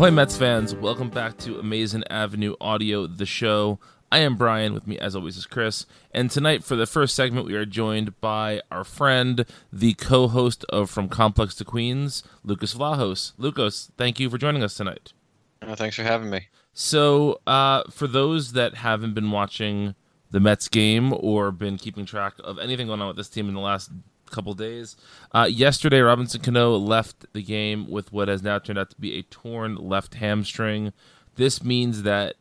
Ahoy, Mets fans. Welcome back to Amazing Avenue Audio, the show. I am Brian. With me, as always, is Chris. And tonight, for the first segment, we are joined by our friend, the co host of From Complex to Queens, Lucas Vlahos. Lucas, thank you for joining us tonight. Oh, thanks for having me. So, uh, for those that haven't been watching the Mets game or been keeping track of anything going on with this team in the last couple days. Uh, yesterday, Robinson Cano left the game with what has now turned out to be a torn left hamstring. This means that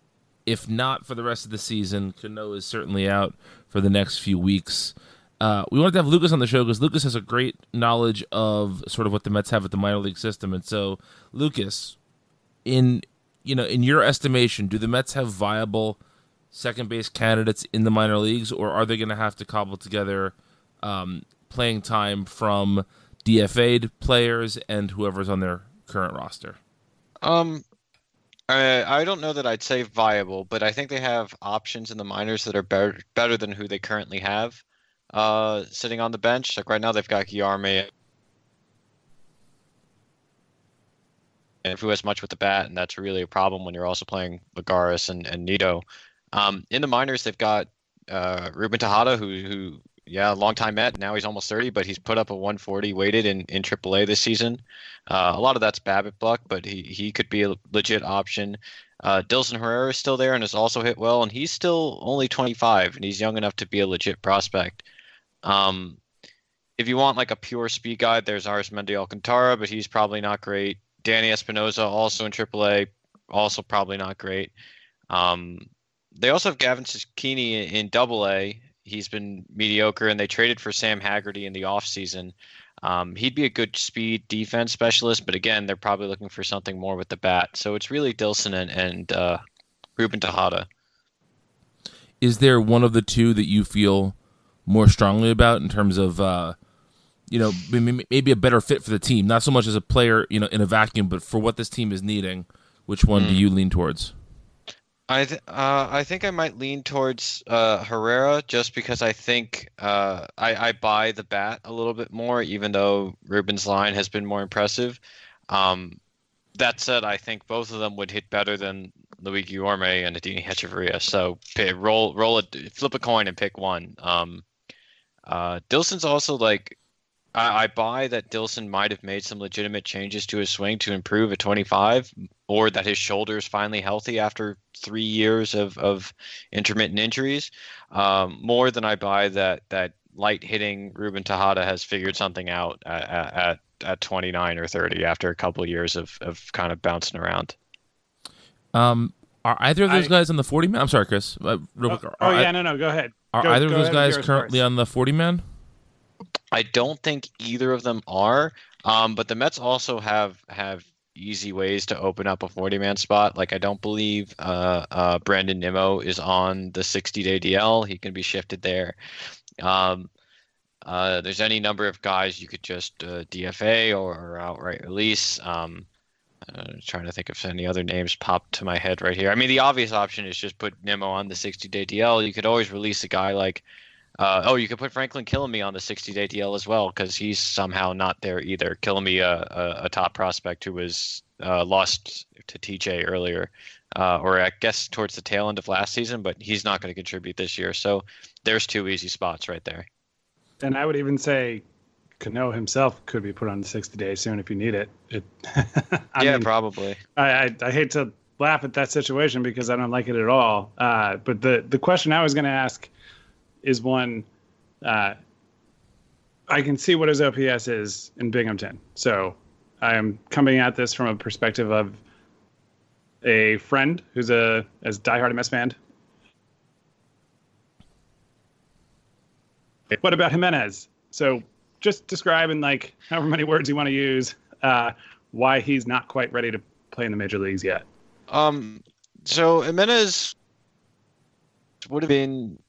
if not for the rest of the season, Cano is certainly out for the next few weeks. Uh, we wanted to have Lucas on the show because Lucas has a great knowledge of sort of what the Mets have at the minor league system, and so Lucas, in you know, in your estimation, do the Mets have viable second base candidates in the minor leagues, or are they going to have to cobble together um, playing time from DFA'd players and whoever's on their current roster? Um, I I don't know that I'd say viable, but I think they have options in the minors that are better better than who they currently have. Uh, sitting on the bench, like right now they've got Guillorme, and who has much with the bat, and that's really a problem when you're also playing Lagares and and Nido. Um, in the minors, they've got uh, Ruben Tejada, who who yeah, long time Met. Now he's almost 30, but he's put up a 140 weighted in, in AAA this season. Uh, a lot of that's BABIP luck, but he, he could be a legit option. Uh, Dilson Herrera is still there and has also hit well, and he's still only 25, and he's young enough to be a legit prospect. Um, if you want like a pure speed guy, there's Arismendy Alcantara, but he's probably not great. Danny Espinosa, also in AAA, also probably not great. Um, they also have Gavin Cecchini in Double A, he's been mediocre, and they traded for Sam Haggerty in the offseason. Um, he'd be a good speed defense specialist, but again, they're probably looking for something more with the bat. So it's really Dilson and, and uh, Ruben Tejada. Is there one of the two that you feel more strongly about in terms of, uh, you know, maybe a better fit for the team? Not so much as a player, you know, in a vacuum, but for what this team is needing. Which one mm. do you lean towards? I th- uh, I think I might lean towards uh, Herrera just because I think uh, I, I buy the bat a little bit more, even though Ruben's line has been more impressive. Um, that said, I think both of them would hit better than Luis Guillorme and Adeiny Hechavarria. So pay, roll roll a flip a coin and pick one. Um, uh, Dilson's also like I, I buy that Dilson might have made some legitimate changes to his swing to improve at 25, or that his shoulder is finally healthy after three years of, of intermittent injuries. Um, more than I buy that that light hitting Ruben Tejada has figured something out at, at, at 29 or 30 after a couple of years of, of kind of bouncing around. Um, are either of those I- guys on the 40 man? I'm sorry, Chris. Uh, real Oh, quick, oh, are, yeah, no, no, go ahead. Are Go- either of those guys currently first. on the 40 man? I don't think either of them are. Um, but the Mets also have have easy ways to open up a 40 man spot. Like I don't believe uh, uh, Brandon Nimmo is on the 60 day DL. He can be shifted there. Um, uh, there's any number of guys you could just uh, DFA or, or outright release. Um, trying to think if any other names pop to my head right here. I mean, the obvious option is just put Nimmo on the 60 day DL. You could always release a guy like uh, oh, you could put Franklyn Kilome on the 60-day DL as well because he's somehow not there either. Kilome, a, a, a top prospect who was uh, lost to TJ earlier, uh, or I guess towards the tail end of last season, but he's not going to contribute this year. So there's two easy spots right there. And I would even say Cano himself could be put on the 60 day soon if you need it. it yeah, mean, probably. I, I, I hate to laugh at that situation because I don't like it at all. Uh, but the, the question I was going to ask is one uh, I can see what his OPS is in Binghamton. So I am coming at this from a perspective of a friend who's a as diehard Mets fan. What about Jimenez? So just describe in like however many words you want to use uh, why he's not quite ready to play in the major leagues yet. Um, so Jimenez would have been,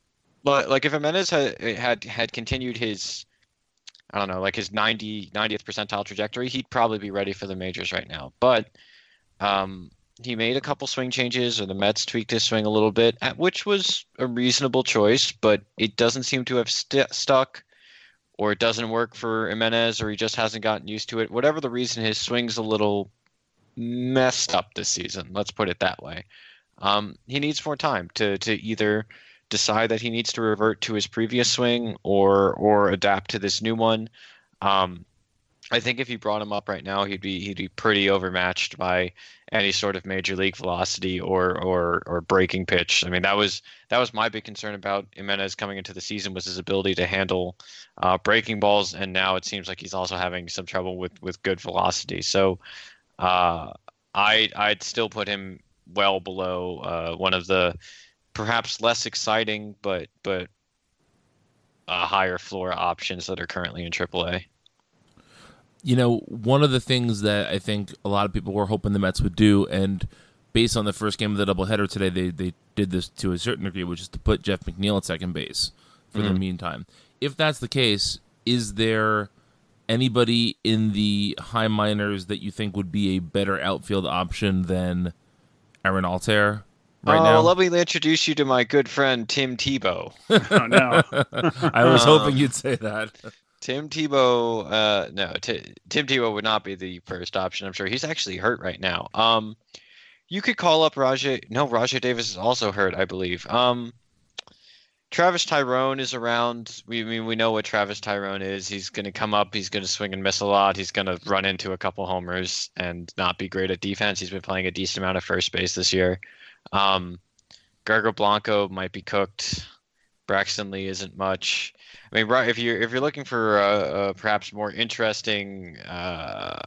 but like if Jimenez had had had continued his, I don't know, like his 90 90th percentile trajectory, he'd probably be ready for the majors right now. But um, he made a couple swing changes, or the Mets tweaked his swing a little bit, which was a reasonable choice, but it doesn't seem to have st- stuck. Or it doesn't work for Jimenez, or he just hasn't gotten used to it. Whatever the reason, his swing's a little messed up this season. Let's put it that way. Um, he needs more time to to either decide that he needs to revert to his previous swing or or adapt to this new one. Um, I think if you brought him up right now, he'd be he'd be pretty overmatched by any sort of major league velocity or or or breaking pitch. I mean, that was that was my big concern about Jimenez coming into the season was his ability to handle uh, breaking balls, and now it seems like he's also having some trouble with with good velocity. So uh, I I'd still put him well below uh, one of the perhaps less exciting but but uh, higher floor options that are currently in AAA. you know, one of the things that I think a lot of people were hoping the Mets would do, and based on the first game of the doubleheader today, they they did this to a certain degree, which is to put Jeff McNeil at second base for the Mhm. meantime. If that's the case, is there anybody in the high minors that you think would be a better outfield option than Aaron Altherr right oh, now? let me introduce you to my good friend Tim Tebow. Oh no! I was Um, hoping you'd say that. Tim Tebow, uh, no, T- Tim Tebow would not be the first option. I'm sure he's actually hurt right now. Um, you could call up Rajay. No, Rajay Davis is also hurt, I believe. Um, Travis Taijeron is around. We I mean we know what Travis Taijeron is. He's going to come up. He's going to swing and miss a lot. He's going to run into a couple homers and not be great at defense. He's been playing a decent amount of first base this year. Um, Gregor Blanco might be cooked. Braxton Lee isn't much. I mean, if you're if you're looking for a, a perhaps more interesting uh,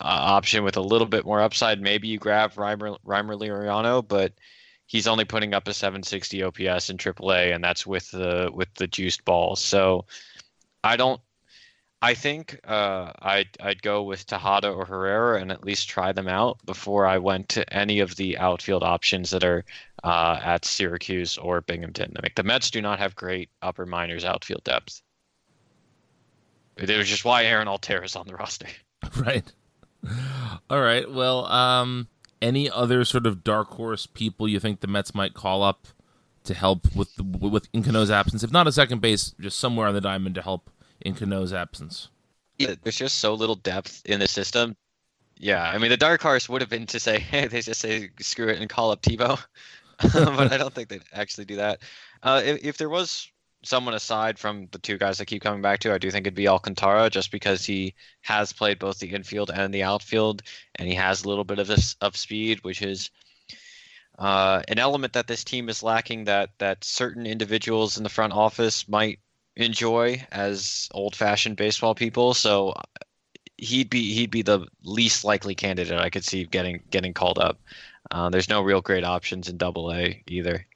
uh, option with a little bit more upside, maybe you grab Rymer, Rymer Liriano, but he's only putting up a 760 OPS in AAA, and that's with the with the juiced balls. So I don't. I think uh, I'd I'd go with Tejada or Herrera and at least try them out before I went to any of the outfield options that are uh, at Syracuse or Binghamton. I mean, the Mets do not have great upper minors outfield depth. It was just why Aaron Altherr is on the roster. right. All right. Well, um, any other sort of dark horse people you think the Mets might call up to help with the, with Incano's absence? If not a second base, just somewhere on the diamond to help Incano's absence. Yeah, there's just so little depth in the system. Yeah, I mean the dark horse would have been to say, hey, they just say screw it and call up Tebow, but I don't think they'd actually do that. Uh, if, if there was someone aside from the two guys I keep coming back to, I do think it'd be Alcantara, just because he has played both the infield and the outfield, and he has a little bit of this of speed, which is uh, an element that this team is lacking. That that certain individuals in the front office might enjoy as old-fashioned baseball people. So he'd be he'd be the least likely candidate I could see getting getting called up. Uh, there's no real great options in Double A either.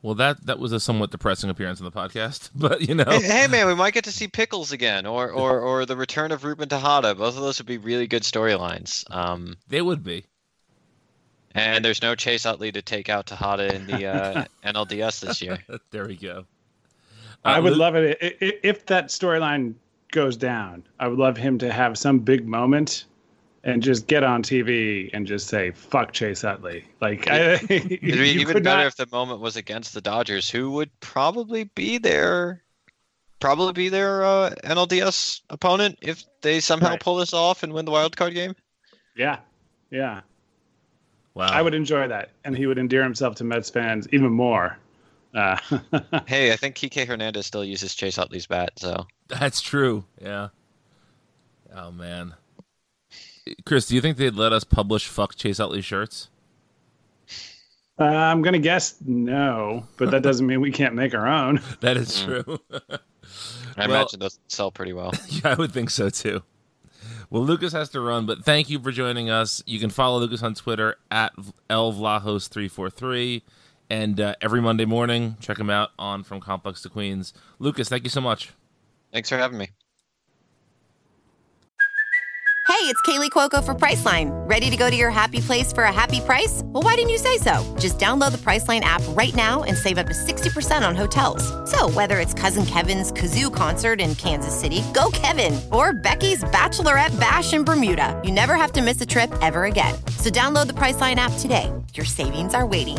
Well, that that was a somewhat depressing appearance on the podcast, but you know, hey, hey, man, we might get to see Pickles again, or or or the return of Ruben Tejada. Both of those would be really good storylines. Um, they would be. And there's no Chase Utley to take out Tejada in the uh, NLDS this year. there we go. Uh, I would Luke- love it if that storyline goes down. I would love him to have some big moment and just get on TV and just say "fuck Chase Utley." Like, it'd be even better not... if the moment was against the Dodgers, who would probably be their probably be their uh, NLDS opponent if they somehow right. pull this off and win the wild card game. Yeah, yeah. Wow. I would enjoy that, and he would endear himself to Mets fans even more. Uh, hey, I think Kike Hernandez still uses Chase Utley's bat, so that's true. Yeah. Oh man. Chris, do you think they'd let us publish "fuck Chase Utley" shirts? Uh, I'm gonna guess no, but that doesn't mean we can't make our own. that is mm. true. I well, imagine those sell pretty well. Yeah, I would think so too. Well, Lucas has to run, but thank you for joining us. You can follow Lucas on Twitter at lvlahos343. And uh, every Monday morning, check him out on From Complex to Queens. Lucas, thank you so much. Thanks for having me. Hey, it's Kaley Cuoco for Priceline. Ready to go to your happy place for a happy price? Well, why didn't you say so? Just download the Priceline app right now and save up to 60% on hotels. So, whether it's Cousin Kevin's Kazoo concert in Kansas City, go Kevin, or Becky's Bachelorette Bash in Bermuda, you never have to miss a trip ever again. So, download the Priceline app today. Your savings are waiting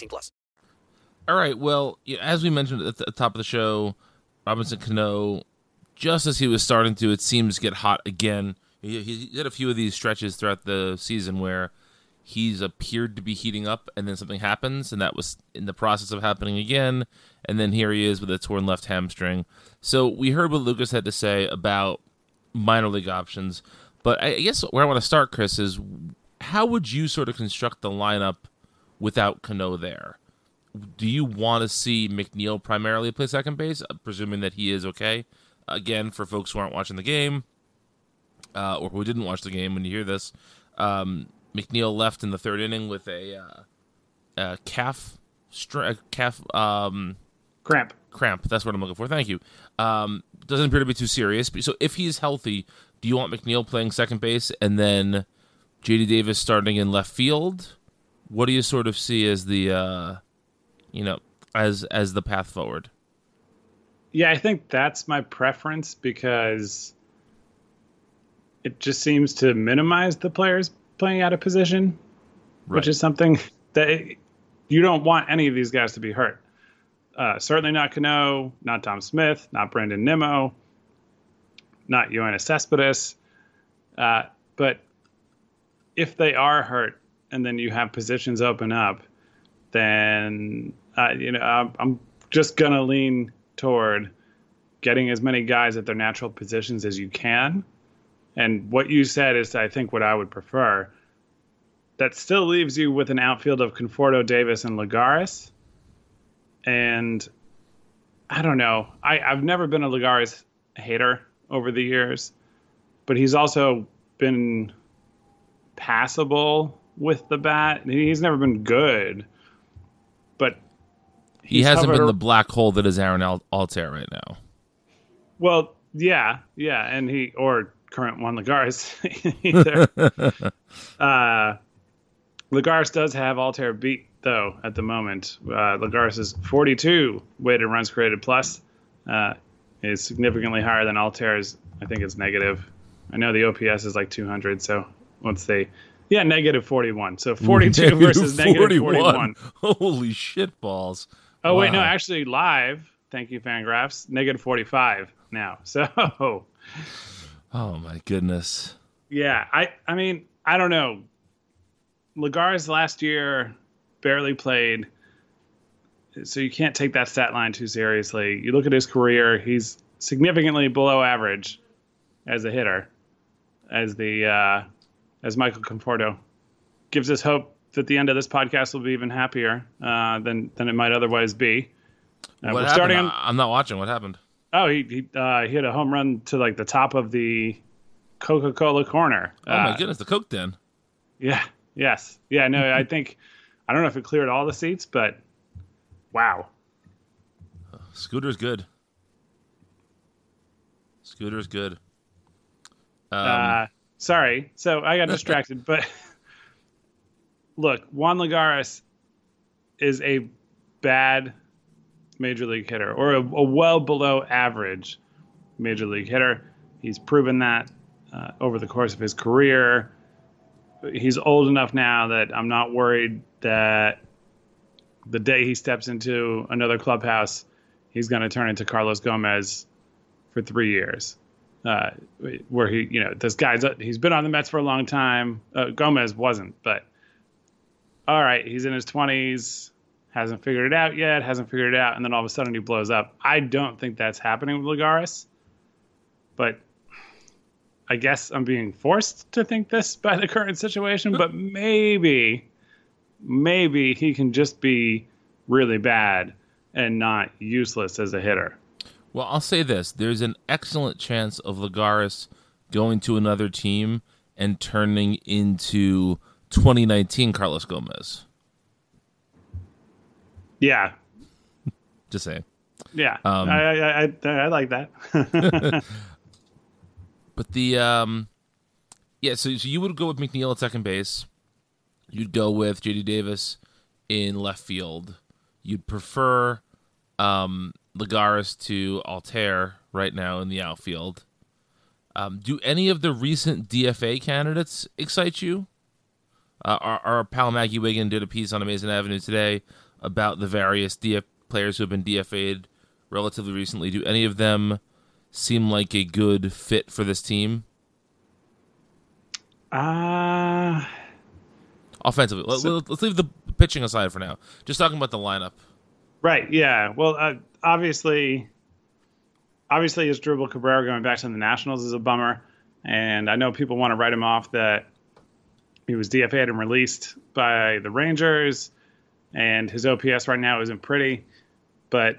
plus. All right. Well, as we mentioned at the top of the show, Robinson Cano, just as he was starting to, it seems, get hot again. He, he had a few of these stretches throughout the season where he's appeared to be heating up and then something happens and that was in the process of happening again and then here he is with a torn left hamstring so we heard what lucas had to say about minor league options but i guess where i want to start chris is how would you sort of construct the lineup without cano there do you want to see mcneil primarily play second base presuming that he is okay again for folks who aren't watching the game uh, or who didn't watch the game when you hear this um, McNeil left in the third inning with a, uh, a calf, calf um, cramp. Cramp. That's what I'm looking for. Thank you. Um, doesn't appear to be too serious. So if he's healthy, do you want McNeil playing second base and then JD Davis starting in left field? What do you sort of see as the, uh, you know, as as the path forward? Yeah, I think that's my preference because it just seems to minimize the players playing out of position, right. which is something that you don't want any of these guys to be hurt. Uh, certainly not Cano, not Dom Smith, not Brandon Nimmo, not Yoenis Cespedes. Uh, but if they are hurt and then you have positions open up, then uh, you know I'm, just gonna lean toward getting as many guys at their natural positions as you can and what you said is, I think, what I would prefer. That still leaves you with an outfield of Conforto, Davis, and Lagares. And I don't know. I, I've never been a Lagares hater over the years, but he's also been passable with the bat. He's never been good, but he hasn't been the black hole that is Aaron Altherr right now. Well, yeah, yeah, and he or current Juan Lagares either. uh, Lagares does have Altherr beat though at the moment. Uh, Lagares is 42 weighted runs created plus. Uh, is significantly higher than Altherr's. I think it's negative. I know the OPS is like 200, so let's say, yeah, negative 41. So 42 Negative versus negative 41. Holy shit balls. Oh wait, no, actually live. Thank you, Fangraphs. Negative 45 now. So Oh my goodness. yeah, I I mean I don't know. Lagares last year barely played, so you can't take that stat line too seriously. You look at his career; he's significantly below average as a hitter, as the uh, as Michael Conforto gives us hope that the end of this podcast will be even happier uh, than than it might otherwise be. Uh, what we're happened? starting on I'm not watching. What happened? Oh, he he, uh, he hit a home run to like the top of the Coca Cola corner. Oh my Uh, goodness, the Coke Den. Yeah. Yes. Yeah. No, I think I don't know if it cleared all the seats, but wow. Scooter's good. Scooter's good. Um, uh, sorry. So I got distracted, but look, Juan Lagares is a bad major league hitter or a, a well below average major league hitter. He's proven that uh, over the course of his career. He's old enough now that I'm not worried that the day he steps into another clubhouse, he's going to turn into Carlos Gomez for three years. Uh, where he, you know, this guy's he's been on the Mets for a long time. Uh, Gomez wasn't, but all right, he's in his 20s, hasn't figured it out yet, hasn't figured it out, and then all of a sudden he blows up. I don't think that's happening with Lagares, but I guess I'm being forced to think this by the current situation, but maybe, maybe he can just be really bad and not useless as a hitter. Well, I'll say this: there's an excellent chance of Lagares going to another team and turning into 2019 Carlos Gomez. Yeah, Just saying. yeah, Um, I, I, I, I like that. But the um, yeah, so so you would go with McNeil at second base. You'd go with JD Davis in left field. You'd prefer um, Lagares to Altherr right now in the outfield. Um, do any of the recent DFA candidates excite you? Uh, our, our pal Maggie Wiggin did a piece on Amazing Avenue today about the various DF players who have been DFA'd relatively recently. Do any of them seem like a good fit for this team? Uh, Offensively, Let, us leave the pitching aside for now. Just talking about the lineup. Right. Yeah. Well, uh, obviously, obviously, Asdrubal Cabrera going back to the Nationals is a bummer, and I know people want to write him off that he was DFA'd and released by the Rangers, and his OPS right now isn't pretty, but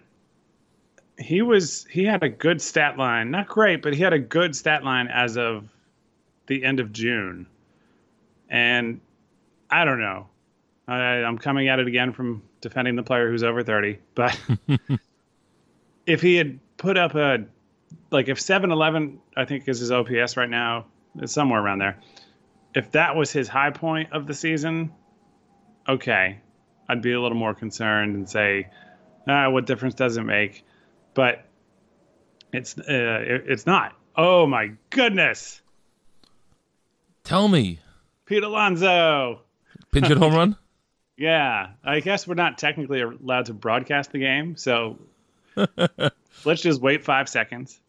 he was he had a good stat line, not great, but he had a good stat line as of the end of June, and I don't know. I, I'm coming at it again from defending the player who's over 30. But if he had put up a, like if 7-Eleven, I think is his OPS right now, it's somewhere around there. If that was his high point of the season, okay, I'd be a little more concerned and say, ah, what difference does it make? But it's uh, it, it's not. Oh my goodness, Tell me, Pete Alonso. pinch hit home run? Yeah, I guess we're not technically allowed to broadcast the game, so let's just wait five seconds.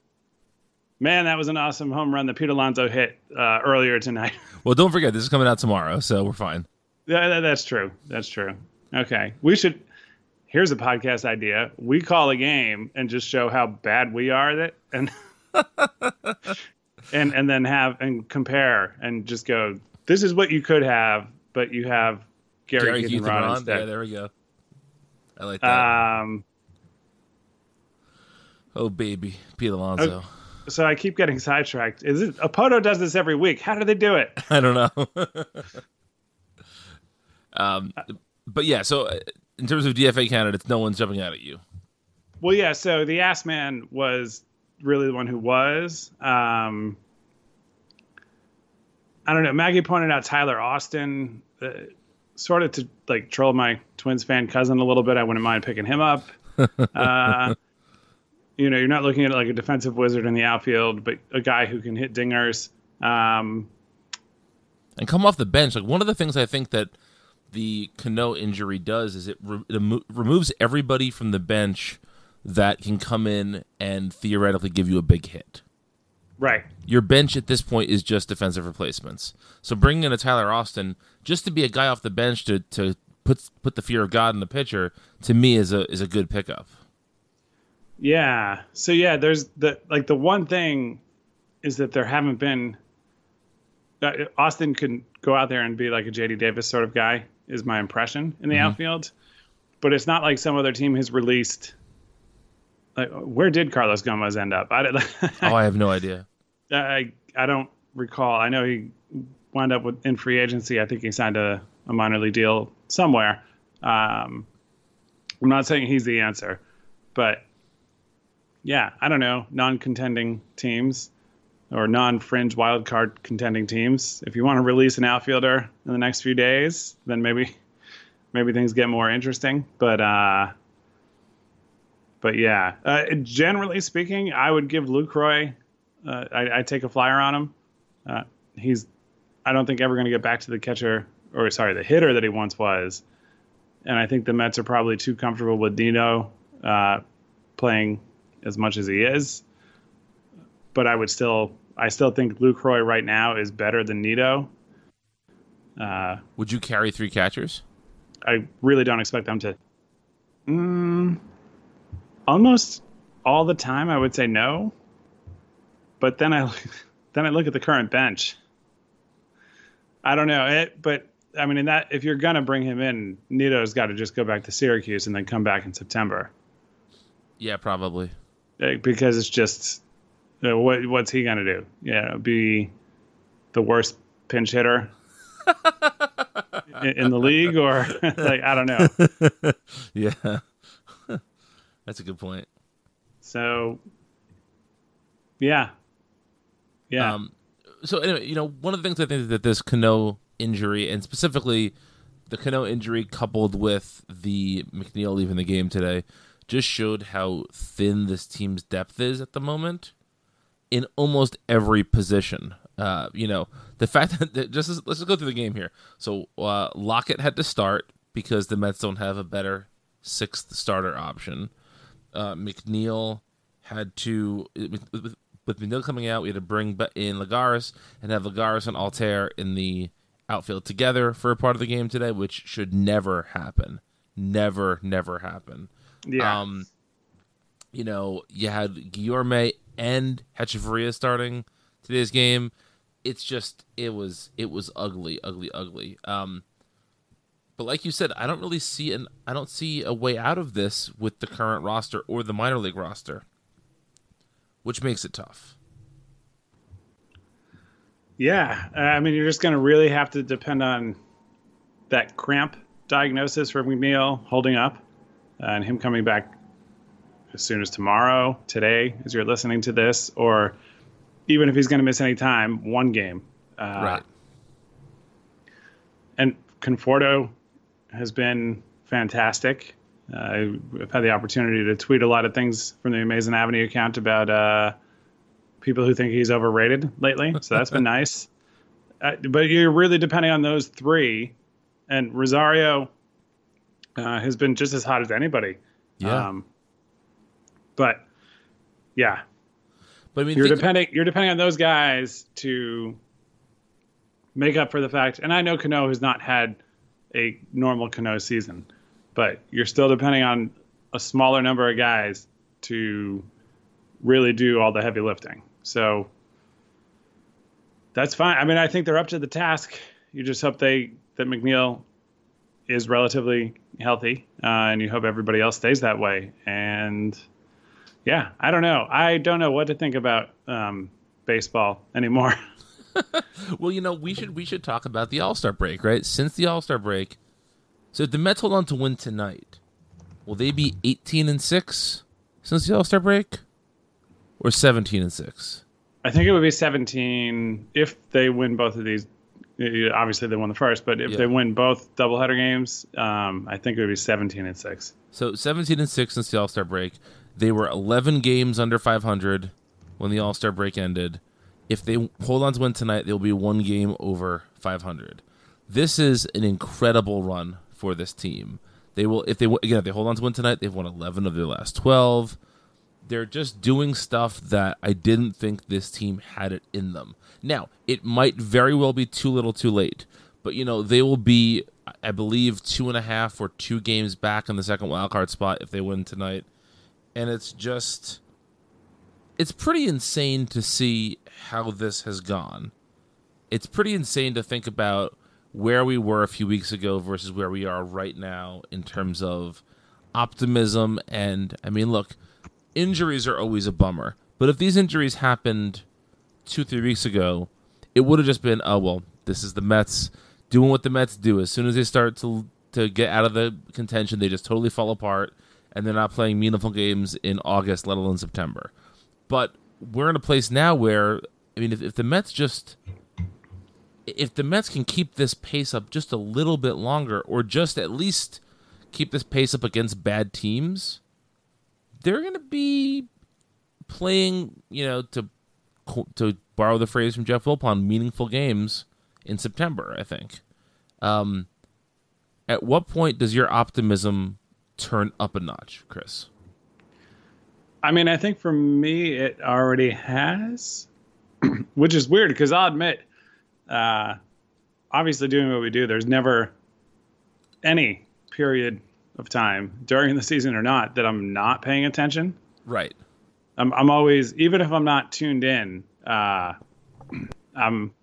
Man, that was an awesome home run that Pete Alonso hit uh, earlier tonight. Well, don't forget this is coming out tomorrow, so we're fine. Yeah, that- that's true. That's true. Okay, we should. Here's a podcast idea: we call a game and just show how bad we are at it, and and and then have and compare and just go. This is what you could have, but you have Gary, Gary Keith Keith and and Ron Ron. instead. Yeah, there we go. I like that. Um, oh baby, Pete Alonso. so I keep getting sidetracked. Is it Apoto does this every week? How do they do it? I don't know. um, but yeah. So uh, in terms of DFA candidates, no one's jumping out at you. Well, yeah. So the Ass Man was really the one who was. Um, I don't know. Maggie pointed out Tyler Austin, uh, sort of to like troll my Twins fan cousin a little bit. I wouldn't mind picking him up. uh, you know, you're not looking at like a defensive wizard in the outfield, but a guy who can hit dingers. Um, and come off the bench. Like one of the things I think that the Cano injury does is it, re- it remo- removes everybody from the bench that can come in and theoretically give you a big hit. Right. Your bench at this point is just defensive replacements. So bringing in a Tyler Austin just to be a guy off the bench to, to put put the fear of God in the pitcher to me is a is a good pickup. Yeah. So yeah, there's the like the one thing is that there haven't been uh, Austin could go out there and be like a JD Davis sort of guy is my impression in the mm-hmm. outfield. But it's not like some other team has released like where did Carlos Gomez end up? I oh, I have no idea. I I don't recall. I know he wound up with in free agency. I think he signed a, a minor league deal somewhere. Um, I'm not saying he's the answer, but yeah, I don't know. Non-contending teams or non-fringe wild card contending teams. If you want to release an outfielder in the next few days, then maybe maybe things get more interesting. But uh, but yeah, uh, generally speaking, I would give Lucroy. Uh, I, I take a flyer on him. Uh, he's, I don't think ever going to get back to the catcher or sorry, the hitter that he once was. And I think the Mets are probably too comfortable with Dino uh, playing as much as he is. But I would still, I still think Lucroy right now is better than Nido. Uh, would you carry three catchers? I really don't expect them to. Mm, almost all the time I would say no. But then I then I look at the current bench. I don't know it, but I mean, in that if you're gonna bring him in, Nido's got to just go back to Syracuse and then come back in September. Yeah, probably. Because it's just what what's he gonna do? Yeah, be the worst pinch hitter in, in the league, or like I don't know. yeah. That's a good point. So, yeah, yeah. Um, so anyway, you know, one of the things I think that this Cano injury, and specifically the Cano injury, coupled with the McNeil leaving the game today, just showed how thin this team's depth is at the moment in almost every position. Uh, you know, the fact that just let's just go through the game here. So uh, Lockett had to start because the Mets don't have a better sixth starter option uh, McNeil had to with, with, McNeil coming out, we had to bring in Lagares and have Lagares and Altherr in the outfield together for a part of the game today, which should never happen. Never, never happen. Yeah. Um, you know, you had Guillorme and Hechavarria starting today's game. It's just it was it was ugly, ugly, ugly. Um, but like you said, I don't really see an I don't see a way out of this with the current roster or the minor league roster, which makes it tough. Yeah, I mean, you're just going to really have to depend on that cramp diagnosis for McNeil holding up, and him coming back as soon as tomorrow, today, as you're listening to this, or even if he's going to miss any time, one game. Uh, right. And Conforto has been fantastic. Uh, I've had the opportunity to tweet a lot of things from the Amazing Avenue account about uh, people who think he's overrated lately. So that's been nice. Uh, but you're really depending on those three, and Rosario uh, has been just as hot as anybody. Yeah. Um, but yeah. But I mean, you're depending you're depending on those guys to make up for the fact. And I know Cano has not had a normal Cano season, but you're still depending on a smaller number of guys to really do all the heavy lifting. So that's fine. I mean, I think they're up to the task. You just hope they that McNeil is relatively healthy, uh, and you hope everybody else stays that way. And yeah, I don't know. I don't know what to think about um, baseball anymore. well, you know, we should we should talk about the All Star break, right? Since the All Star break, so if the Mets hold on to win tonight, will they be eighteen and six since the All Star break, or seventeen and six? I think it would be seventeen if they win both of these obviously they won the first, but if Yeah. they win both doubleheader games, um, I think it would be 17 and six. So 17 and 6 since the All Star break. They were 11 games under 500 when the All Star break ended. If they hold on to win tonight, they'll be one game over 500. This is an incredible run for this team. They will, if they again, if they hold on to win tonight, they've won 11 of their last 12. They're just doing stuff that I didn't think this team had it in them. Now, it might very well be too little, too late, but you know they will be, I believe, two and a half or two games back in the second wildcard spot if they win tonight, and it's just, it's pretty insane to see how this has gone. It's pretty insane to think about where we were a few weeks ago versus where we are right now in terms of optimism and I mean, look, injuries are always a bummer. But if these injuries happened two, three weeks ago, it would have just been, oh well, this is the Mets doing what the Mets do. As soon as they start to to get out of the contention, they just totally fall apart, and they're not playing meaningful games in August, let alone September. But we're in a place now where, I mean, if, if the Mets just if the Mets can keep this pace up just a little bit longer, or just at least keep this pace up against bad teams, they're going to be playing, you know, to to borrow the phrase from Jeff Wilpon, meaningful games in September. I think. Um, at what point does your optimism turn up a notch, Chris? I mean, I think for me, it already has, which is weird because I'll admit, uh, obviously doing what we do, there's never any period of time during the season or not that I'm not paying attention. Right. I'm, I'm always, even if I'm not tuned in, uh, I'm,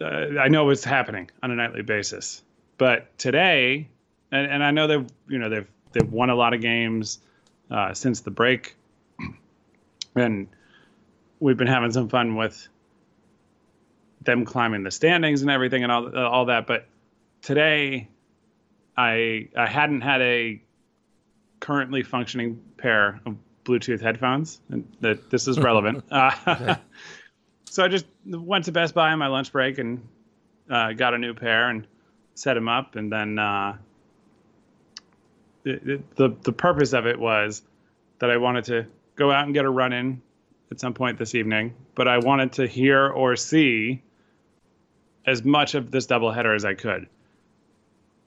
uh, I know what's happening on a nightly basis. But today, and, and I know they've, you know, they've, they've won a lot of games uh, since the break, and we've been having some fun with them climbing the standings and everything and all all that. But today, I I hadn't had a currently functioning pair of Bluetooth headphones, and that this is relevant. uh, so I just went to Best Buy on my lunch break and uh, got a new pair and set them up, and then. Uh, it, it, the the purpose of it was that I wanted to go out and get a run in at some point this evening, but I wanted to hear or see as much of this doubleheader as I could.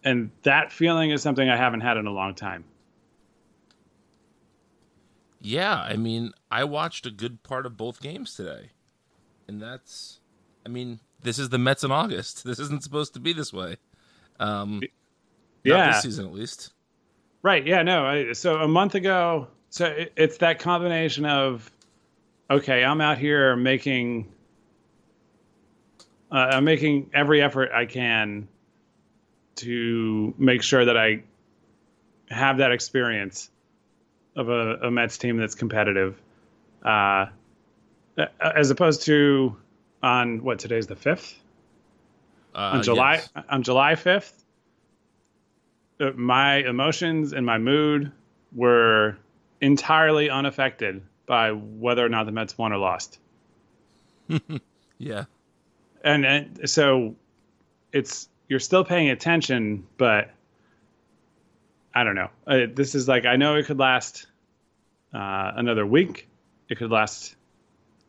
And that feeling is something I haven't had in a long time. Yeah, I mean, I watched a good part of both games today. And that's I mean, this is the Mets in August. This isn't supposed to be this way. Um not Yeah. this season at least. Right. Yeah. No. I, so a month ago, so it, it's that combination of, okay, I'm out here making, uh, I'm making every effort I can to make sure that I have that experience of a, a Mets team that's competitive, uh, as opposed to on what today's the fifth Uh, on July yes. on July fifth uh, my emotions and my mood were entirely unaffected by whether or not the Mets won or lost. Yeah. And, and so it's you're still paying attention, but I don't know. Uh, this is like I know it could last uh, another week. It could last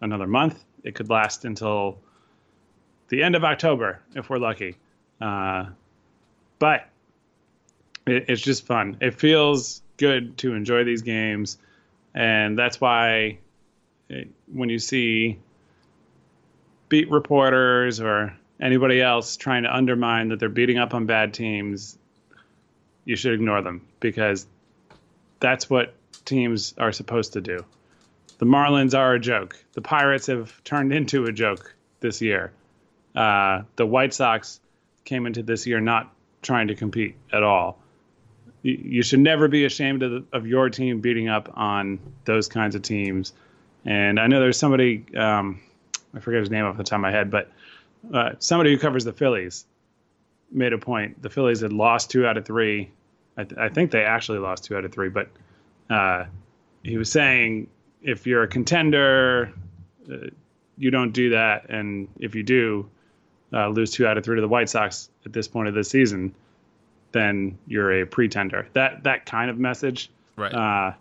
another month. It could last until the end of October if we're lucky. Uh, but it, it's just fun. It feels good to enjoy these games, and that's why eh, when you see beat reporters or anybody else trying to undermine that they're beating up on bad teams, you should ignore them because that's what teams are supposed to do. The Marlins are a joke. The Pirates have turned into a joke this year. Uh, the White Sox came into this year not trying to compete at all. You, should never be ashamed of, the, of your team beating up on those kinds of teams. And I know there's somebody, um, I forget his name off the top of my head, but uh, somebody who covers the Phillies made a point. The Phillies had lost two out of three. I, th- I think they actually lost two out of three, but uh, he was saying if you're a contender, uh, you don't do that, and if you do, uh, lose two out of three to the White Sox at this point of the season, then you're a pretender. That that kind of message. Right. Uh,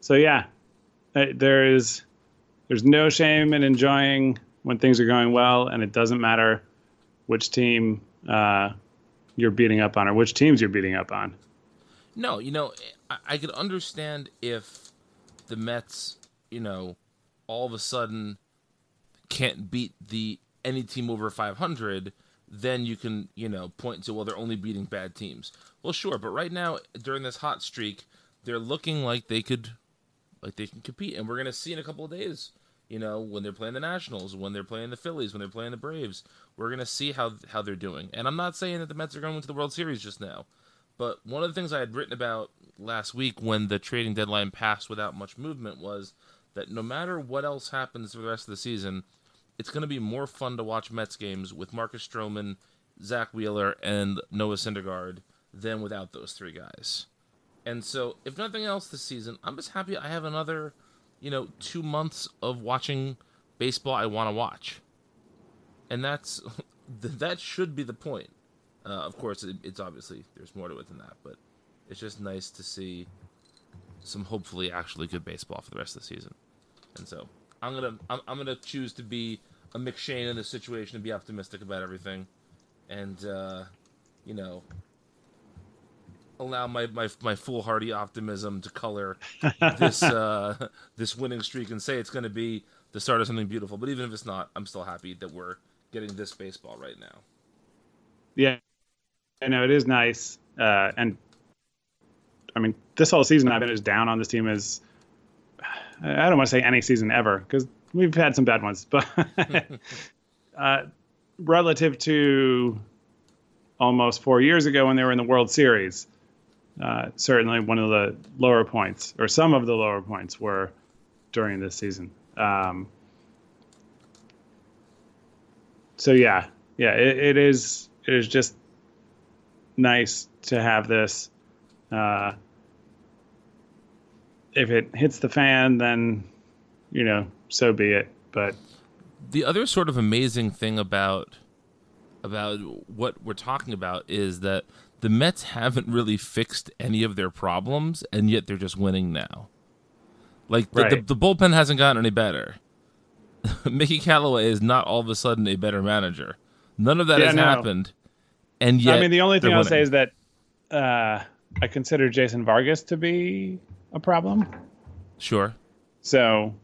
so yeah, uh, there is there's no shame in enjoying when things are going well, and it doesn't matter which team uh, you're beating up on or which teams you're beating up on. No, you know, I, I could understand if the Mets, you know, all of a sudden can't beat the any team over 500 then you can you know point to well they're only beating bad teams. Well sure but right now during this hot streak they're looking like they could like they can compete. And we're going to see in a couple of days you know when they're playing the nationals when they're playing the phillies when they're playing the braves we're going to see how how they're doing. And i'm not saying that the mets are going to the world series just now but one of the things i had written about last week when the trading deadline passed without much movement was that no matter what else happens for the rest of the season it's going to be more fun to watch Mets games with Marcus Stroman, Zack Wheeler, and Noah Syndergaard than without those three guys. And so, if nothing else this season, I'm just happy I have another, you know, two months of watching baseball I want to watch. And that's that should be the point. Uh, of course, it, it's obviously there's more to it than that, but it's just nice to see some hopefully actually good baseball for the rest of the season. And so, I'm gonna I'm, I'm gonna choose to be a McShane in this situation and be optimistic about everything, and uh, you know allow my, my my foolhardy optimism to color this uh, this winning streak and say it's going to be the start of something beautiful. But even if it's not, I'm still happy that we're getting this baseball right now. Yeah, I know it is nice, uh, and I mean this whole season I've been as down on this team as I don't want to say any season ever because we've had some bad ones, but uh, relative to almost four years ago when they were in the World Series, uh, certainly one of the lower points, or some of the lower points, were during this season. Um, so yeah, yeah, it, it is. It is just nice to have this. Uh, if it hits the fan, then you know, so be it. But the other sort of amazing thing about about what we're talking about is that the Mets haven't really fixed any of their problems, and yet they're just winning now. Like the, right. the, the bullpen hasn't gotten any better. Mickey Callaway is not all of a sudden a better manager. None of that yeah, has no. happened, and yet I mean the only thing I'll winning. say is that uh, I consider Jason Vargas to be a problem. Sure. So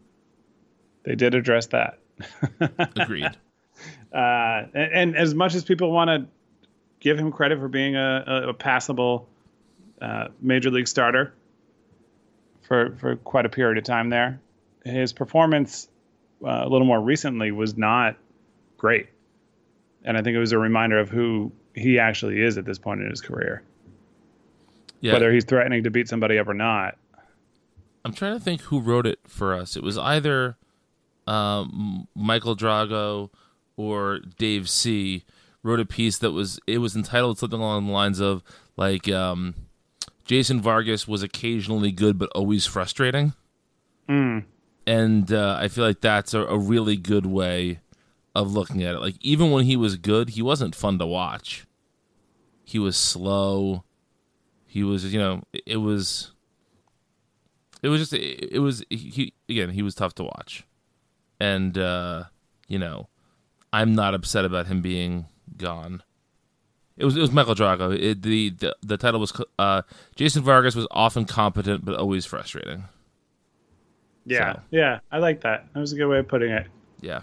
they did address that. Agreed. Uh, and, and, as much as people want to give him credit for being a, a, a passable uh, major league starter for for quite a period of time there, his performance uh, a little more recently was not great, and I think it was a reminder of who he actually is at this point in his career. Yeah. Whether he's threatening to beat somebody up or not. I'm trying to think who wrote it for us. It was either um, Michael Drago or Dave C. wrote a piece that was it was entitled something along the lines of like um, Jason Vargas was occasionally good but always frustrating. Mm. And uh, I feel like that's a, a really good way of looking at it. Like even when he was good, he wasn't fun to watch. He was slow. He was, you know, it, it was it was just it, it was he again he was tough to watch, and uh, you know, I'm not upset about him being gone. It was it was Michael Drago. It, the, the the title was uh, Jason Vargas was often competent but always frustrating. Yeah, so. yeah, I like that. That was a good way of putting it. Yeah.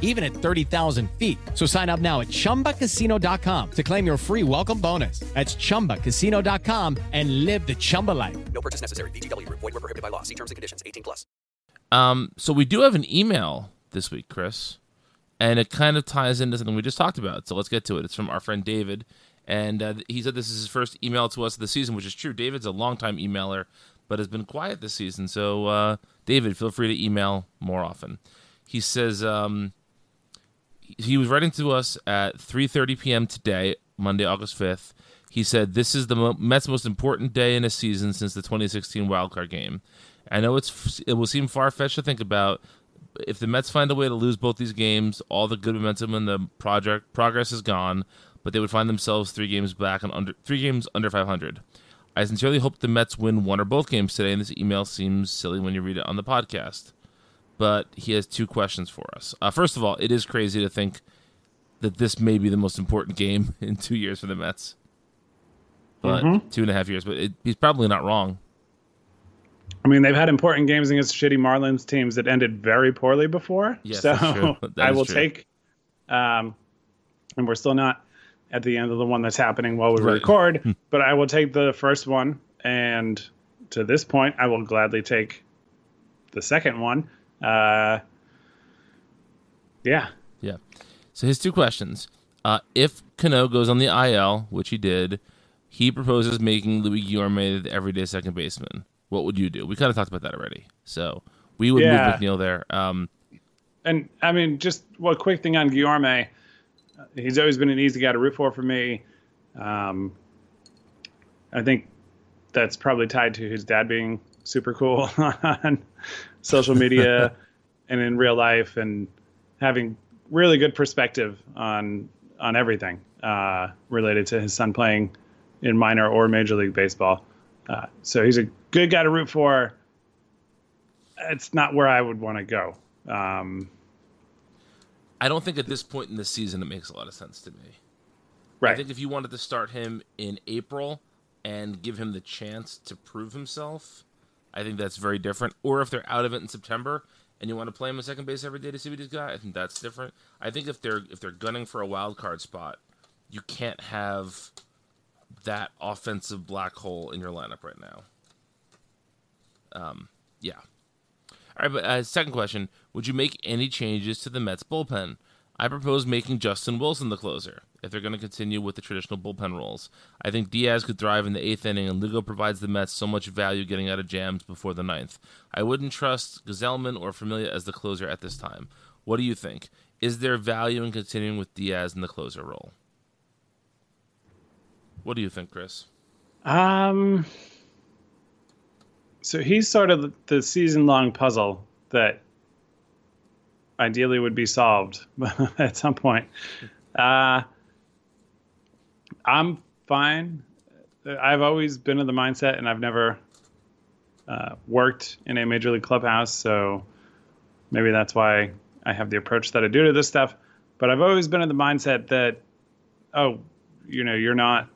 even at 30,000 feet. So sign up now at ChumbaCasino.com to claim your free welcome bonus. That's ChumbaCasino.com and live the Chumba life. No purchase necessary. VGW. Void were prohibited by law. See terms and conditions. 18 plus. Um, so we do have an email this week, Chris, and it kind of ties into something we just talked about. So let's get to it. It's from our friend David, and uh, he said this is his first email to us of the season, which is true. David's a longtime emailer, but has been quiet this season. So, uh, David, feel free to email more often. He says um, he was writing to us at 3:30 p.m. today, Monday, August 5th. He said this is the Mets' most important day in a season since the 2016 wildcard game. I know it's it will seem far fetched to think about. If the Mets find a way to lose both these games, all the good momentum in the project progress is gone. But they would find themselves three games back and under three games under 500. I sincerely hope the Mets win one or both games today. And this email seems silly when you read it on the podcast, but he has two questions for us. Uh, first of all, it is crazy to think that this may be the most important game in two years for the Mets. But Mhm. two and a half years, but it, he's probably not wrong. I mean, they've had important games against shitty Marlins teams that ended very poorly before. Yes, so that's true. I will true. take, um, and we're still not at the end of the one that's happening while we Right. record, but I will take the first one. And to this point, I will gladly take the second one. Uh, yeah. Yeah. So his two questions: uh, If Cano goes on the IL, which he did, he proposes making Luis Guillorme the everyday second baseman. What would you do? We kind of talked about that already. So we would Yeah. move McNeil there. Um, And I mean, just one quick thing on Guillorme. Uh, He's always been an easy guy to root for for me. Um, I think that's probably tied to his dad being super cool on social media and in real life, and having really good perspective on on everything uh, related to his son playing in minor or major league baseball. Uh, so he's a good guy to root for. It's not where I would want to go. Um, I don't think at this point in the season it makes a lot of sense to me. Right. I think if you wanted to start him in April and give him the chance to prove himself, I think that's very different. Or if they're out of it in September and you want to play him at second base every day to see what he's got, I think that's different. I think if they're if they're gunning for a wild card spot, you can't have that offensive black hole in your lineup right now. Um, yeah. All right, but uh, second question: Would you make any changes to the Mets bullpen? I propose making Justin Wilson the closer if they're going to continue with the traditional bullpen roles. I think Diaz could thrive in the eighth inning, and Lugo provides the Mets so much value getting out of jams before the ninth. I wouldn't trust Gsellman or Familia as the closer at this time. What do you think? Is there value in continuing with Diaz in the closer role? What do you think, Chris? Um. So he's sort of the season-long puzzle that ideally would be solved at some point. Uh, I'm fine. I've always been of the mindset, and I've never uh, worked in a major league clubhouse, so maybe that's why I have the approach that I do to this stuff. But I've always been of the mindset that, oh, you know, you're not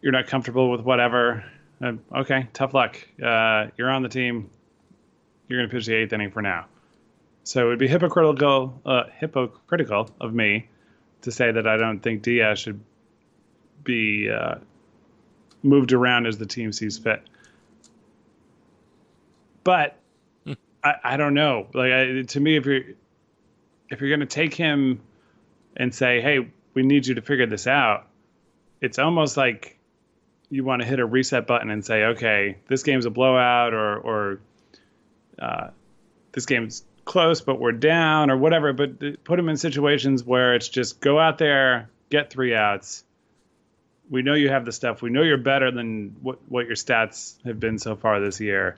you're not comfortable with whatever. Uh, okay, tough luck. Uh, you're on the team. You're going to pitch the eighth inning for now. So it would be hypocritical, uh, hypocritical of me to say that I don't think Diaz should be uh, moved around as the team sees fit. But I, I don't know. Like I, to me, if you're if you're going to take him and say, "Hey, we need you to figure this out," it's almost like you want to hit a reset button and say, "Okay, this game's a blowout," or or uh, this game's close, but we're down, or whatever. But put him in situations where it's just go out there, get three outs. We know you have the stuff. We know you're better than what what your stats have been so far this year.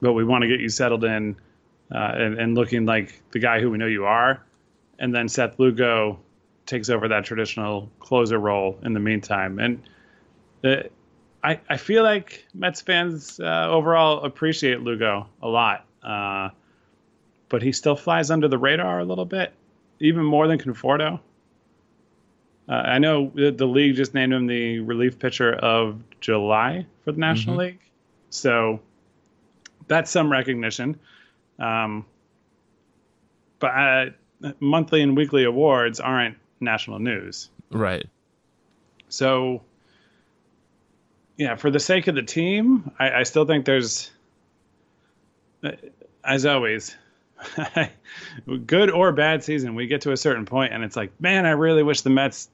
But we want to get you settled in uh, and, and looking like the guy who we know you are. And then Seth Lugo takes over that traditional closer role in the meantime. And uh, I, I feel like Mets fans uh, overall appreciate Lugo a lot. Uh, but he still flies under the radar a little bit, even more than Conforto. Uh, I know the, the league just named him the relief pitcher of July for the National Mhm. League. So that's some recognition. Um, but uh, monthly and weekly awards aren't national news. Right. So, yeah, for the sake of the team, I, I still think there's, uh, as always, good or bad season, we get to a certain point and it's like, man, I really wish the Mets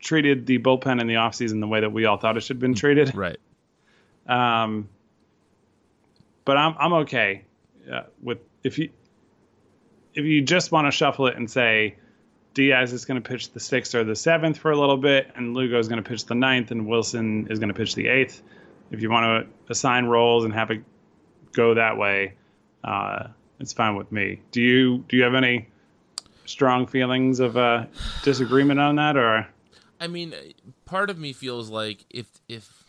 treated the bullpen in the offseason the way that we all thought it should have been treated. Right. Um, but I'm I'm okay uh, with if you if you just want to shuffle it and say Diaz is going to pitch the sixth or the seventh for a little bit, and Lugo is going to pitch the ninth, and Wilson is going to pitch the eighth. If you want to assign roles and have it go that way, uh, it's fine with me. Do you do you have any strong feelings of uh, disagreement on that, or? I mean, part of me feels like if if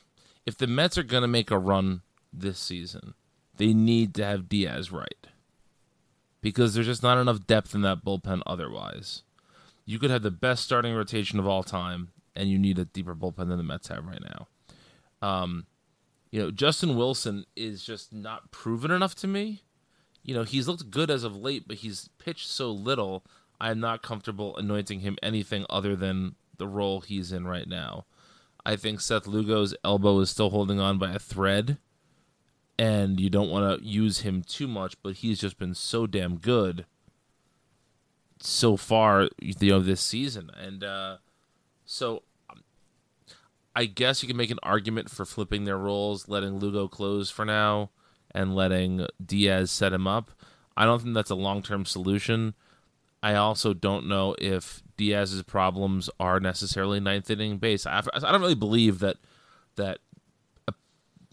if the Mets are going to make a run this season, they need to have Diaz right because there's just not enough depth in that bullpen otherwise. You could have the best starting rotation of all time, and you need a deeper bullpen than the Mets have right now. Um, you know, Justin Wilson is just not proven enough to me. You know, he's looked good as of late, but he's pitched so little. I'm not comfortable anointing him anything other than the role he's in right now. I think Seth Lugo's elbow is still holding on by a thread, and you don't want to use him too much, but he's just been so damn good so far, you know, this season. And uh, so I guess you can make an argument for flipping their roles, letting Lugo close for now, and letting Diaz set him up. I don't think that's a long term solution. I also don't know if Diaz's problems are necessarily ninth inning base. I, I don't really believe that that uh,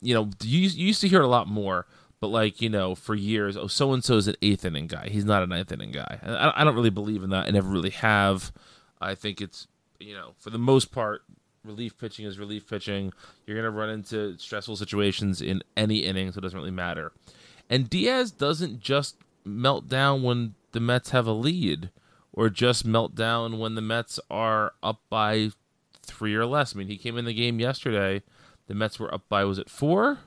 you know you, you used to hear it a lot more, but like you know for years, oh so and so is an eighth inning guy. He's not a ninth inning guy. I, I don't really believe in that. I never really have. I think it's you know for the most part, relief pitching is relief pitching. You're gonna run into stressful situations in any inning, so it doesn't really matter. And Diaz doesn't just melt down when the Mets have a lead or just melt down when the Mets are up by three or less. I mean, he came in the game yesterday. The Mets were up by was it four,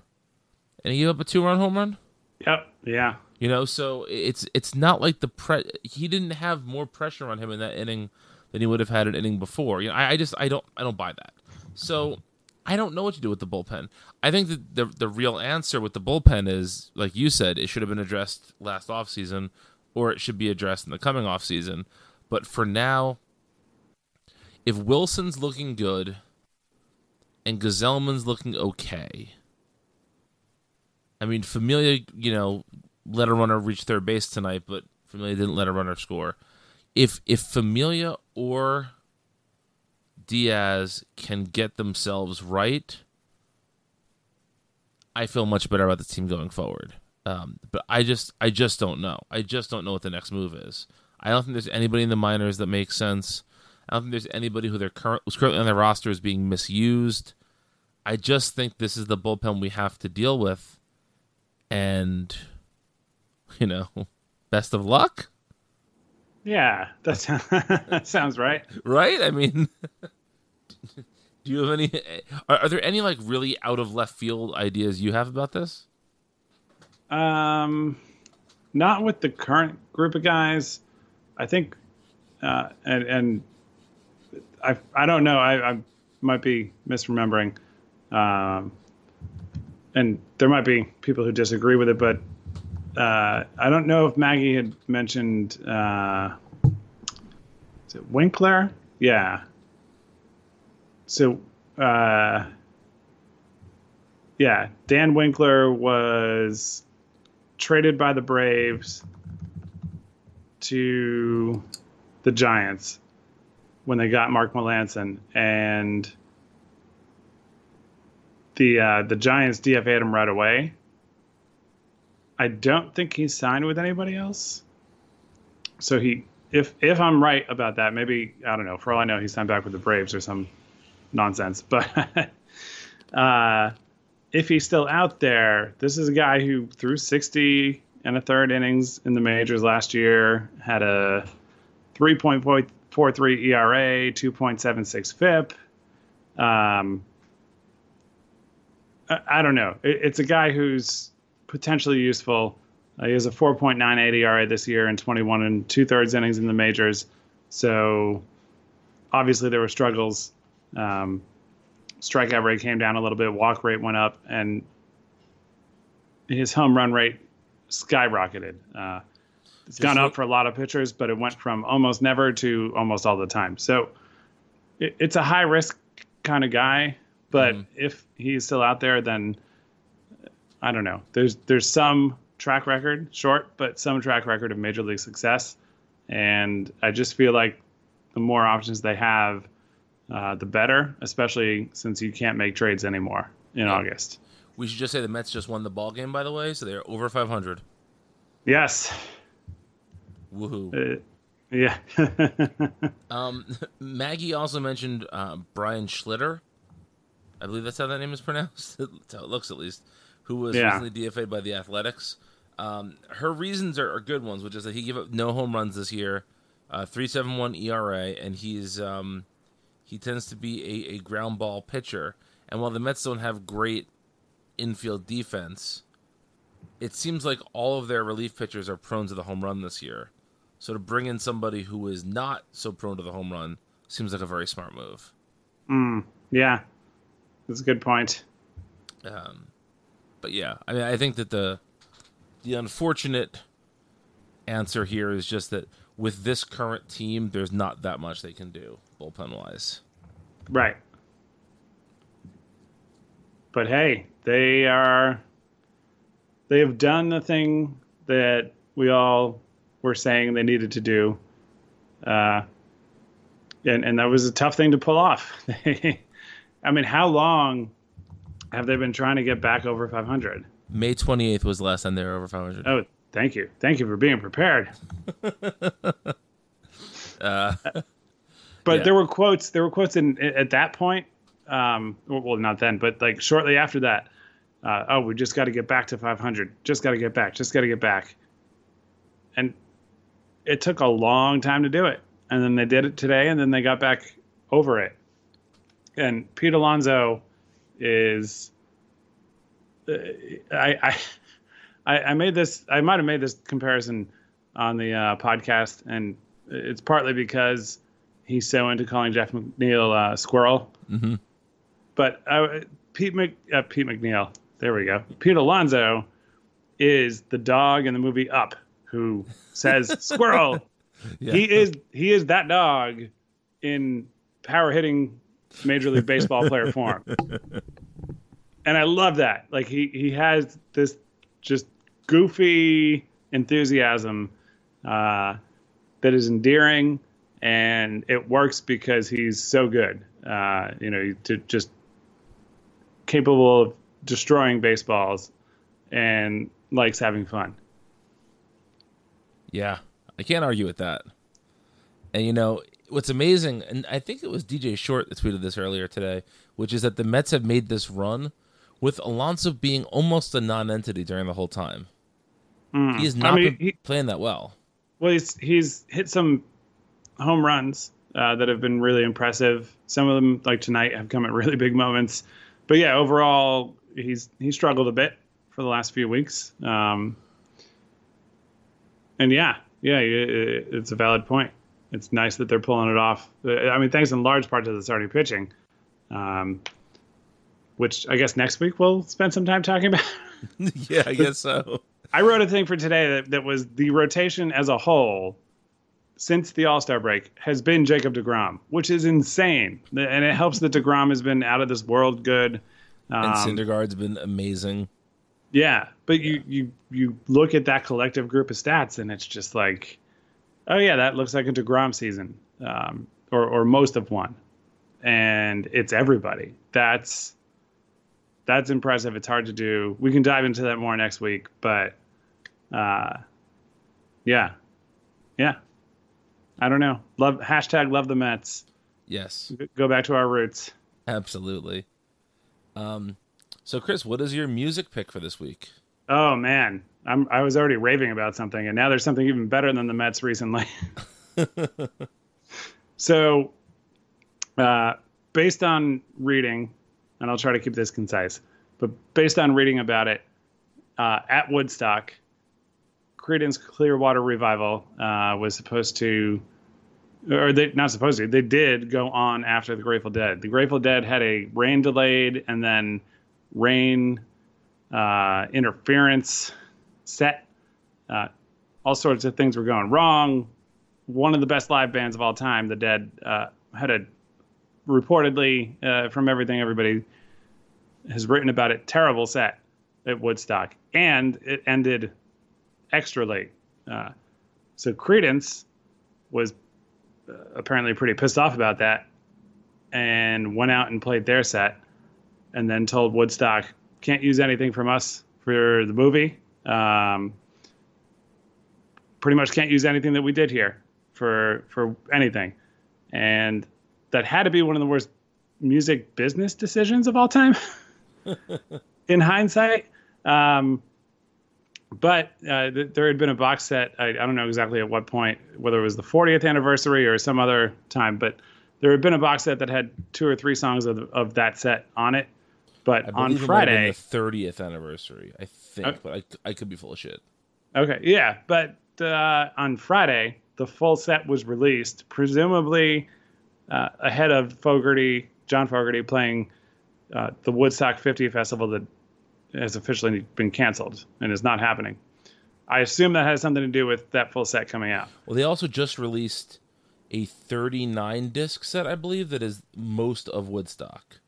and he gave up a two-run home run. Yep. Yeah. You know, so it's it's not like the pre. He didn't have more pressure on him in that inning than he would have had an inning before. You know, I, I just I don't I don't buy that. So I don't know what to do with the bullpen. I think that the the real answer with the bullpen is, like you said, it should have been addressed last offseason or it should be addressed in the coming off season. But for now, if Wilson's looking good and Gsellman's looking okay, I mean, Familia, you know, let a runner reach third base tonight, but Familia didn't let a runner score. If if Familia or Diaz can get themselves right, I feel much better about the team going forward. Um, but I just I just don't know. I just don't know what the next move is. I don't think there's anybody in the minors that makes sense. I don't think there's anybody who they're current, who's currently on their roster is being misused. I just think this is the bullpen we have to deal with, and you know, best of luck. Yeah, that, that sounds right. Right? I mean, do you have any? Are, are there any like really out of left field ideas you have about this? Um, not with the current group of guys. I think, uh, and and I I don't know. I, I might be misremembering, um, and there might be people who disagree with it, but uh, I don't know if Maggie had mentioned. Uh, is it Winkler? Yeah. So, uh, yeah, Dan Winkler was traded by the Braves to the Giants when they got Mark Melancon, and the uh, the Giants DFA'd him right away. I don't think he's signed with anybody else. So he, if if I'm right about that, maybe I don't know. For all I know, he signed back with the Braves or some nonsense. But uh, if he's still out there, this is a guy who threw 60 and a third innings in the majors last year, had a 3.43 ERA, 2.76 FIP. Um, I, I don't know. It, it's a guy who's potentially useful. Uh, he has a 4.98 ERA this year and 21 and two thirds innings in the majors. So obviously there were struggles. Um, strikeout rate came down a little bit, walk rate went up, and his home run rate skyrocketed. Uh, it's Just gone up for a lot of pitchers, but it went from almost never to almost all the time. So it, it's a high risk kind of guy, but if he's still out there, then I don't know. There's there's some track record, short, but some track record of major league success, and I just feel like the more options they have, uh, the better. Especially since you can't make trades anymore in August. We should just say the Mets just won the ball game, by the way, so they're over 500. Yes. Woohoo. Uh, yeah. um, Maggie also mentioned uh, Brian Schlitter. I believe that's how that name is pronounced. that's how it looks, at least. Who was Yeah. recently DFA'd by the Athletics. Um, her reasons are, are good ones, which is that he gave up no home runs this year, uh, three seven one ERA, and he's um, he tends to be a, a ground ball pitcher. And while the Mets don't have great infield defense, it seems like all of their relief pitchers are prone to the home run this year. So to bring in somebody who is not so prone to the home run seems like a very smart move. Mm, yeah. That's a good point. Um, but yeah, I mean, I think that the the unfortunate answer here is just that with this current team, there's not that much they can do bullpen wise. Right. But hey, they are they have done the thing that we all were saying they needed to do. Uh and and that was a tough thing to pull off. I mean, how long have they been trying to get back over 500? May 28th was the last time they were over 500. Oh, thank you. Thank you for being prepared. Uh, But Yeah. there were quotes. There were quotes in at that point. Um, well, not then, but like shortly after that. Uh, oh, we just got to get back to 500. Just got to get back. Just got to get back. And it took a long time to do it, and then they did it today, and then they got back over it. And Pete Alonso is. uh, I, I I made this. I might have made this comparison on the uh, podcast, and it's partly because he's so into calling Jeff McNeil uh, Squirrel. Mm-hmm. But uh, Pete Mc, uh, Pete McNeil, there we go. Pete Alonso is the dog in the movie Up who says Squirrel. Yeah. He is he is that dog in power hitting Major League Baseball player form. And I love that. Like he he has this just goofy enthusiasm uh, that is endearing and it works because he's so good. Uh, you know, to just capable of destroying baseballs and likes having fun. Yeah, I can't argue with that. And you know what's amazing, and I think it was DJ Short that tweeted this earlier today, which is that the Mets have made this run with Alonso being almost a non-entity during the whole time. Mm. He has I not mean, been he- playing that well. Well, he's he's hit some home runs uh, that have been really impressive. Some of them, like tonight, have come at really big moments. But yeah, overall, he's he struggled a bit for the last few weeks. Um, and yeah, yeah, it, it's a valid point. It's nice that they're pulling it off. I mean, thanks in large part to the starting pitching, um, which I guess next week we'll spend some time talking about. yeah, I guess so. I wrote a thing for today that, that was the rotation as a whole since the All Star break has been Jacob DeGrom, which is insane. And it helps that DeGrom has been out of this world good. and Um, Syndergaard's been amazing. yeah, but you you you look at that collective group of stats, and it's just like, oh yeah, that looks like a Degrom season, um, or or most of one, and it's everybody. That's that's impressive. It's hard to do. We can dive into that more next week, but uh, yeah, yeah. I don't know. Love hashtag love the Mets. Yes, Go back to our roots. absolutely. Um, so Chris, what is your music pick for this week? Oh man, I'm I was already raving about something, and now there's something even better than the Mets recently. so, uh, based on reading, and I'll try to keep this concise, but based on reading about it, uh, at Woodstock, Creedence Clearwater Revival uh, was supposed to, or they not supposed to, they did go on after the Grateful Dead. The Grateful Dead had a rain delayed and then rain uh, interference set. Uh, all sorts of things were going wrong. One of the best live bands of all time, The Dead, uh, had a reportedly, uh, from everything everybody has written about it, terrible set. at Woodstock, and it ended extra late. Uh, so Creedence was uh, apparently pretty pissed off about that, and went out and played their set, and then told Woodstock, "Can't use anything from us for the movie. Um, pretty much can't use anything that we did here for for anything." And that had to be one of the worst music business decisions of all time. in hindsight. Um, but uh, th- there had been a box set. I, I, don't know exactly at what point, whether it was the 40th anniversary or some other time, but there had been a box set that had two or three songs of, of that set on it. But on Friday, the 30th anniversary, I think, Okay. but I, I could be full of shit. Okay, yeah, but uh, on Friday, the full set was released, presumably uh, ahead of Fogerty, John Fogerty playing uh, the Woodstock 50 Festival that has officially been canceled and is not happening. I assume that has something to do with that full set coming out. Well, they also just released a 39 disc set, I believe, that is most of Woodstock.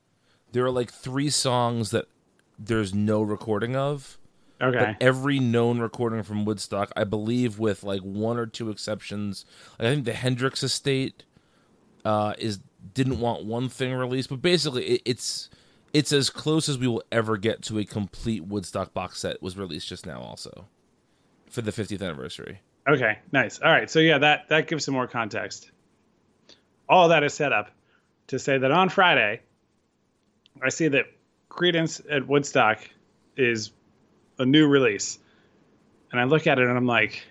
There are like three songs that there's no recording of. Okay. But every known recording from Woodstock, I believe, with like one or two exceptions, I think the Hendrix Estate uh, is didn't want one thing released, but basically it, it's it's as close as we will ever get to a complete Woodstock box set was released just now, also for the 50th anniversary. Okay, nice. All right, so yeah, that that gives some more context. All that is set up to say that on Friday, I see that Creedence at Woodstock is a new release, and I look at it and I'm like,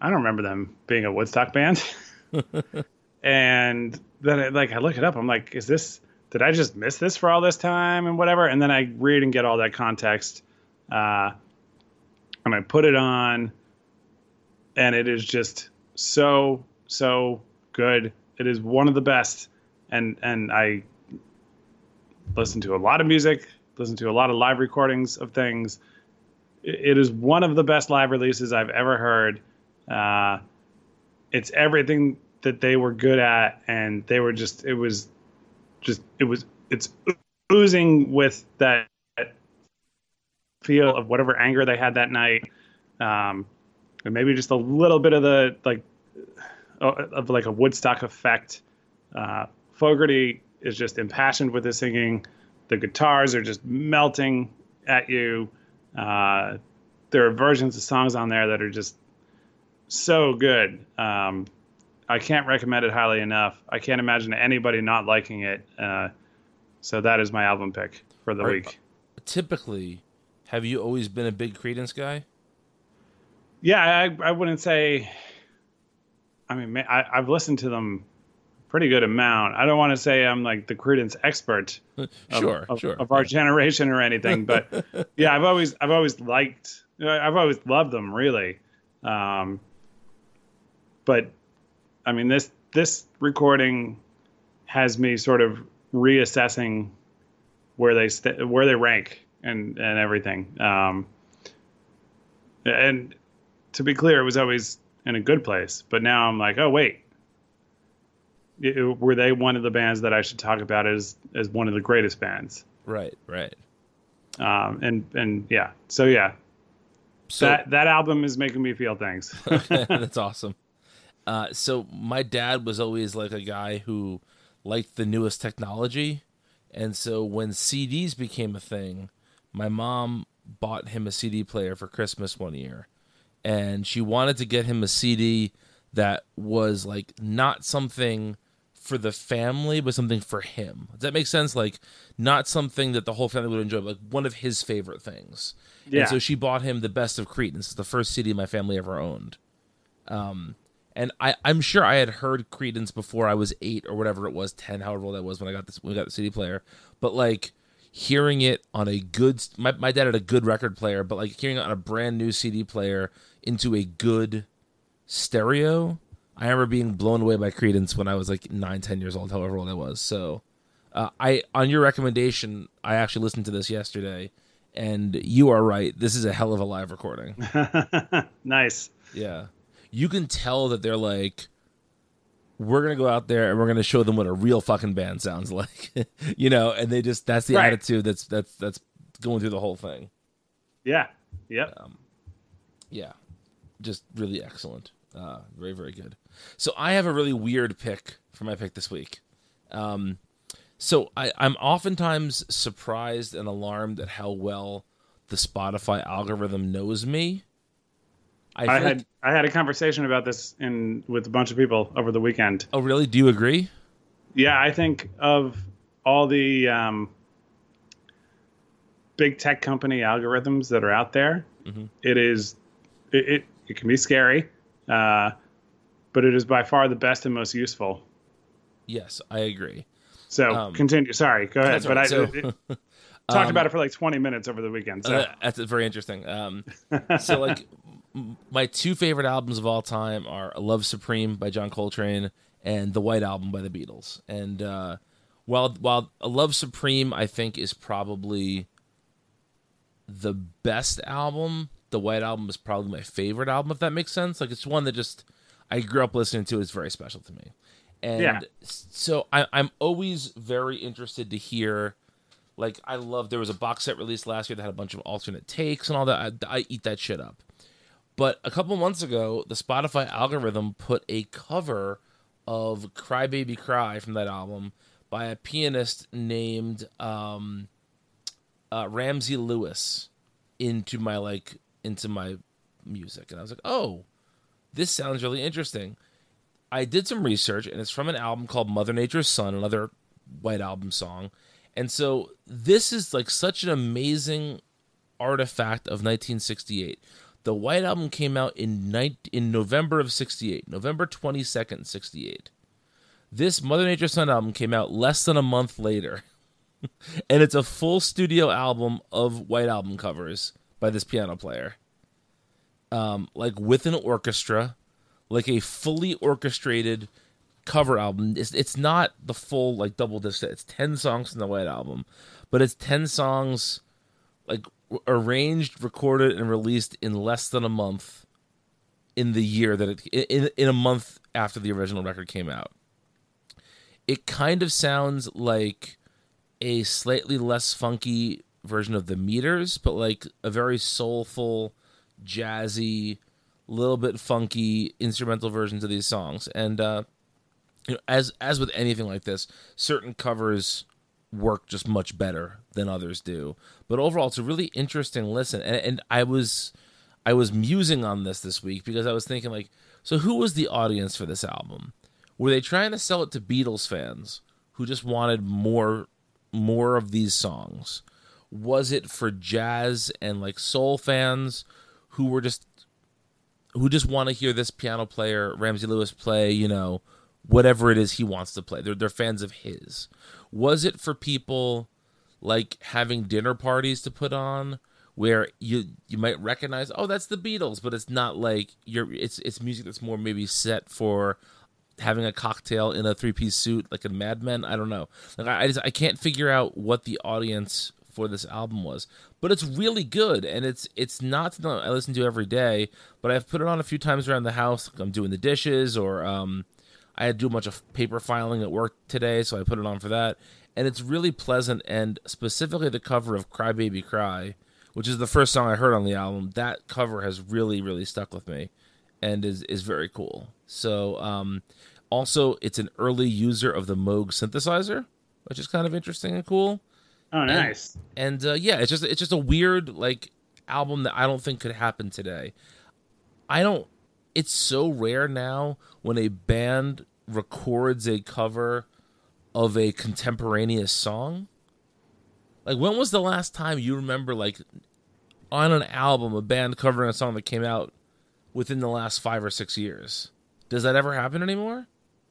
I don't remember them being a Woodstock band. and then I, like I look it up, I'm like, is this? Did I just miss this for all this time and whatever? And then I read and get all that context, uh, and I put it on and it is just so so good. It is one of the best, and and I listen to a lot of music, listen to a lot of live recordings of things. It, is one of the best live releases I've ever heard. Uh, it's everything that they were good at, and they were just it was just it was it's oozing with that feel of whatever anger they had that night. Um, and maybe just a little bit of the like uh, of like a Woodstock effect. Uh, Fogerty is just impassioned with his singing. The guitars are just melting at you. Uh, there are versions of songs on there that are just so good. Um, I can't recommend it highly enough. I can't imagine anybody not liking it. Uh, so that is my album pick for the Are- week. Typically, have you always been a big Creedence guy? Yeah, I, I wouldn't say. I mean, I, I've listened to them pretty good amount. I don't want to say I'm like the Creedence expert. of- Sure, of, sure. Of our generation or anything, but yeah, I've always I've always liked I've always loved them really. Um, but I mean this this recording has me sort of reassessing where they st- where they rank and and everything. Um, and to be clear, it was always in a good place. But now I'm like, oh wait, It- were they one of the bands that I should talk about as as one of the greatest bands? Right, right. Um, and and yeah, so yeah, So- that that album is making me feel things. That's awesome. Uh, so my dad was always like a guy who liked the newest technology, and so when CDs became a thing, my mom bought him a CD player for Christmas one year, and she wanted to get him a CD that was like not something for the family, but something for him. Does that make sense? Like not something that the whole family would enjoy, but like one of his favorite things. Yeah. And so she bought him the best of Creedence, the first CD my family ever owned. Um, and I, I'm sure I had heard Creedence before I was eight or whatever it was, ten, however old I was when I got this when we got the CD player. But like hearing it on a good, my my dad had a good record player, but like hearing it on a brand new CD player into a good stereo, I remember being blown away by Creedence when I was like nine, ten years old, however old I was. So, uh, I on your recommendation, I actually listened to this yesterday, and you are right. This is a hell of a live recording. nice. Yeah. You can tell that they're like, we're going to go out there and we're going to show them what a real fucking band sounds like. you know, and they just, that's the Right. attitude that's, that's, that's going through the whole thing. Yeah. Yep. Um, yeah, just really excellent. Uh, very very good. So I have a really weird pick for my pick this week. Um, so I, I'm oftentimes surprised and alarmed at how well the Spotify algorithm knows me. I, feel had like- I had a conversation about this in with a bunch of people over the weekend. oh really? Do you agree? Yeah, I think of all the um, big tech company algorithms that are out there, Mhm. it is it, it it can be scary, uh, but it is by far the best and most useful. Yes, I agree. So Um, continue. Sorry, go ahead. But I right. it- So- talked Um, about it for like 20 minutes over the weekend. So Uh, that's very interesting. Um, so, like, my two favorite albums of all time are "Love Supreme" by John Coltrane and the White Album by the Beatles. And uh, while while Love Supreme" I think is probably the best album, the White Album is probably my favorite album. If that makes sense, like it's one that just I grew up listening to. It's very special to me. And Yeah. so I, I'm always very interested to hear like I love there was a box set released last year that had a bunch of alternate takes and all that. I, I eat that shit up. But a couple months ago, the Spotify algorithm put a cover of "Cry Baby Cry" from that album by a pianist named um, uh, Ramsey Lewis into my like into my music, and I was like, oh, this sounds really interesting. I did some research, and it's from an album called Mother Nature's Son, another White Album song. And so this is like such an amazing artifact of 1968. The White Album came out in night in November of 68, November 22nd, 68. This Mother Nature's Son album came out less than a month later. and it's a full studio album of White Album covers by this piano player. Um, like with an orchestra, like a fully orchestrated cover album. It's it's not the full like double disc set. It's ten songs in the White Album, but it's ten songs like arranged, recorded, and released in less than a month in the year that it in in a month after the original record came out. It kind of sounds like a slightly less funky version of the meters, but like a very soulful, jazzy, little bit funky instrumental versions of these songs. And uh, you know, as as with anything like this, certain covers work just much better than others do. But overall, it's a really interesting listen. And, and I was I was musing on this this week because I was thinking like, so who was the audience for this album? Were they trying to sell it to Beatles fans who just wanted more more of these songs? Was it for jazz and like soul fans who were just who just want to hear this piano player Ramsey Lewis play, you know, whatever it is he wants to play. They're they're fans of his. Was it for people like having dinner parties to put on where you you might recognize, oh, that's the Beatles, but it's not like you're it's it's music that's more maybe set for having a cocktail in a three piece suit like in Mad Men. I don't know. Like I, I just I can't figure out what the audience for this album was, but it's really good and it's it's not something I listen to every day, but I've put it on a few times around the house. I'm doing the dishes or um, I had to do a bunch of paper filing at work today, so I put it on for that. And it's really pleasant, and specifically the cover of "Cry Baby Cry," which is the first song I heard on the album. That cover has really, really stuck with me, and is is very cool. So, um, also, it's an early user of the Moog synthesizer, which is kind of interesting and cool. Oh, And- nice. And, uh, yeah, it's just it's just a weird like album that I don't think could happen today. I don't. It's so rare now when a band records a cover of a contemporaneous song. Like, when was the last time you remember, like, on an album, a band covering a song that came out within the last five or six years? Does that ever happen anymore?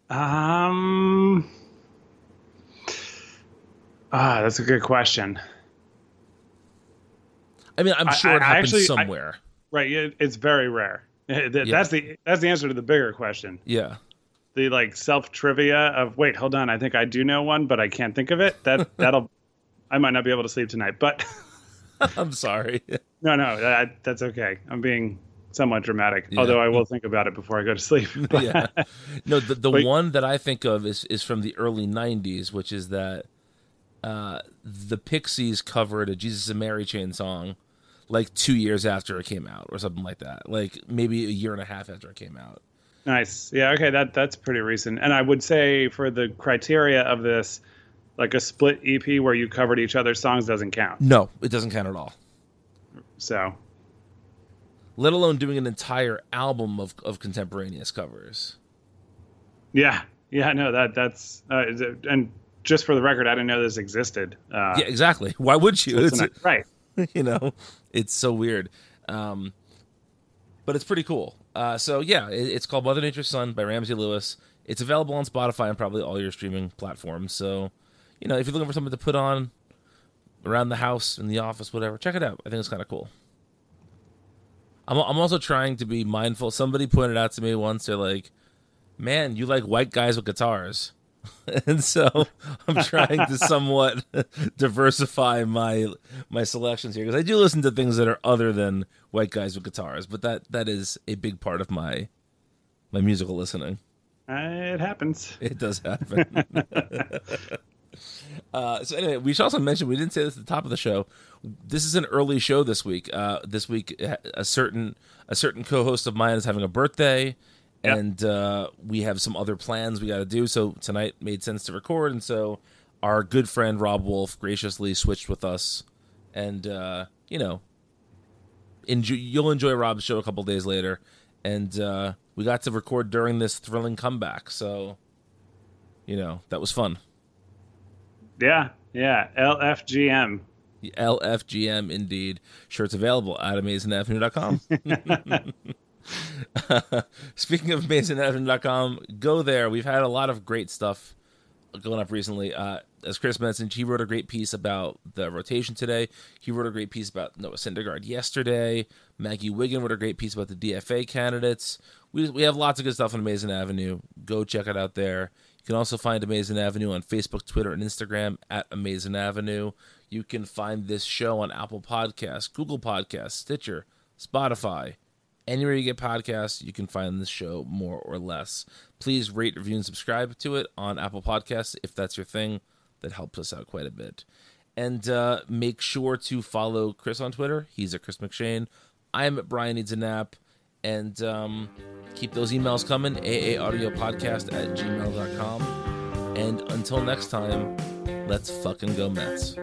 Um. Ah, that's a good question. I mean, I'm sure it happens actually- I- somewhere. right. it- It's very rare. That- Yeah. That's the that's the answer to the bigger question. yeah. The like self trivia of wait, hold on, I think I do know one, but I can't think of it. That that'll I might not be able to sleep tonight. But I'm sorry. no, no, that, that's okay. I'm being somewhat dramatic. Although I will think about it before I go to sleep. Yeah. No, the the Wait. one that I think of is is from the early '90s, which is that uh, the Pixies covered a Jesus and Mary Chain song, like two years after it came out or something like that. Like maybe a year and a half after it came out. Nice. Yeah. Okay. That that's pretty recent. And I would say for the criteria of this, like a split EP where you covered each other's songs doesn't count. No, it doesn't count at all. So, let alone doing an entire album of of contemporaneous covers. Yeah. Yeah. No. That that's uh, and just for the record, I didn't know this existed. Uh, yeah. Exactly. Why would you? So it's, right. You know, it's so weird. Um, but it's pretty cool. Uh, so yeah, it, it's called Mother Nature's Son by Ramsey Lewis. It's available on Spotify and probably all your streaming platforms. So, you know, if you're looking for something to put on around the house, in the office, whatever, check it out. I think it's kind of cool. I'm I'm also trying to be mindful. Somebody pointed out to me once, they're like, "Man, you like white guys with guitars." and so I'm trying to somewhat diversify my my selections here because I do listen to things that are other than white guys with guitars, but that that is a big part of my my musical listening. Uh, it happens. It does happen. uh, so anyway, we should also mention we didn't say this at the top of the show. This is an early show this week. Uh, this week, a certain a certain co-host of mine is having a birthday Yep. and uh, we have some other plans we got to do. So tonight made sense to record, and so our good friend Rob Wolf graciously switched with us, and uh, you know, enjoy, you'll enjoy Rob's show a couple days later, and uh, we got to record during this thrilling comeback. So, you know, that was fun. Yeah, yeah, LFGM. LFGM, indeed. Shirts available at Speaking of MazingAvenue.com, go there. We've had a lot of great stuff going up recently. Uh, as Chris mentioned, he wrote a great piece about the rotation today. He wrote a great piece about Noah Syndergaard yesterday. Maggie Wiggin wrote a great piece about the DFA candidates. We, we have lots of good stuff on Amazing Avenue. Go check it out there. You can also find Amazing Avenue on Facebook, Twitter, and Instagram at Amazing Avenue. You can find this show on Apple Podcasts, Google Podcasts, Stitcher, Spotify, Anywhere you get podcasts, you can find this show more or less. Please rate, review, and subscribe to it on Apple Podcasts if that's your thing. That helps us out quite a bit. And uh, make sure to follow Chris on Twitter. He's at Chris McShane. I'm at Brian Needs a Nap. And um, keep those emails coming. AAAudiopodcast at gmail.com. And until next time, let's fucking go Mets.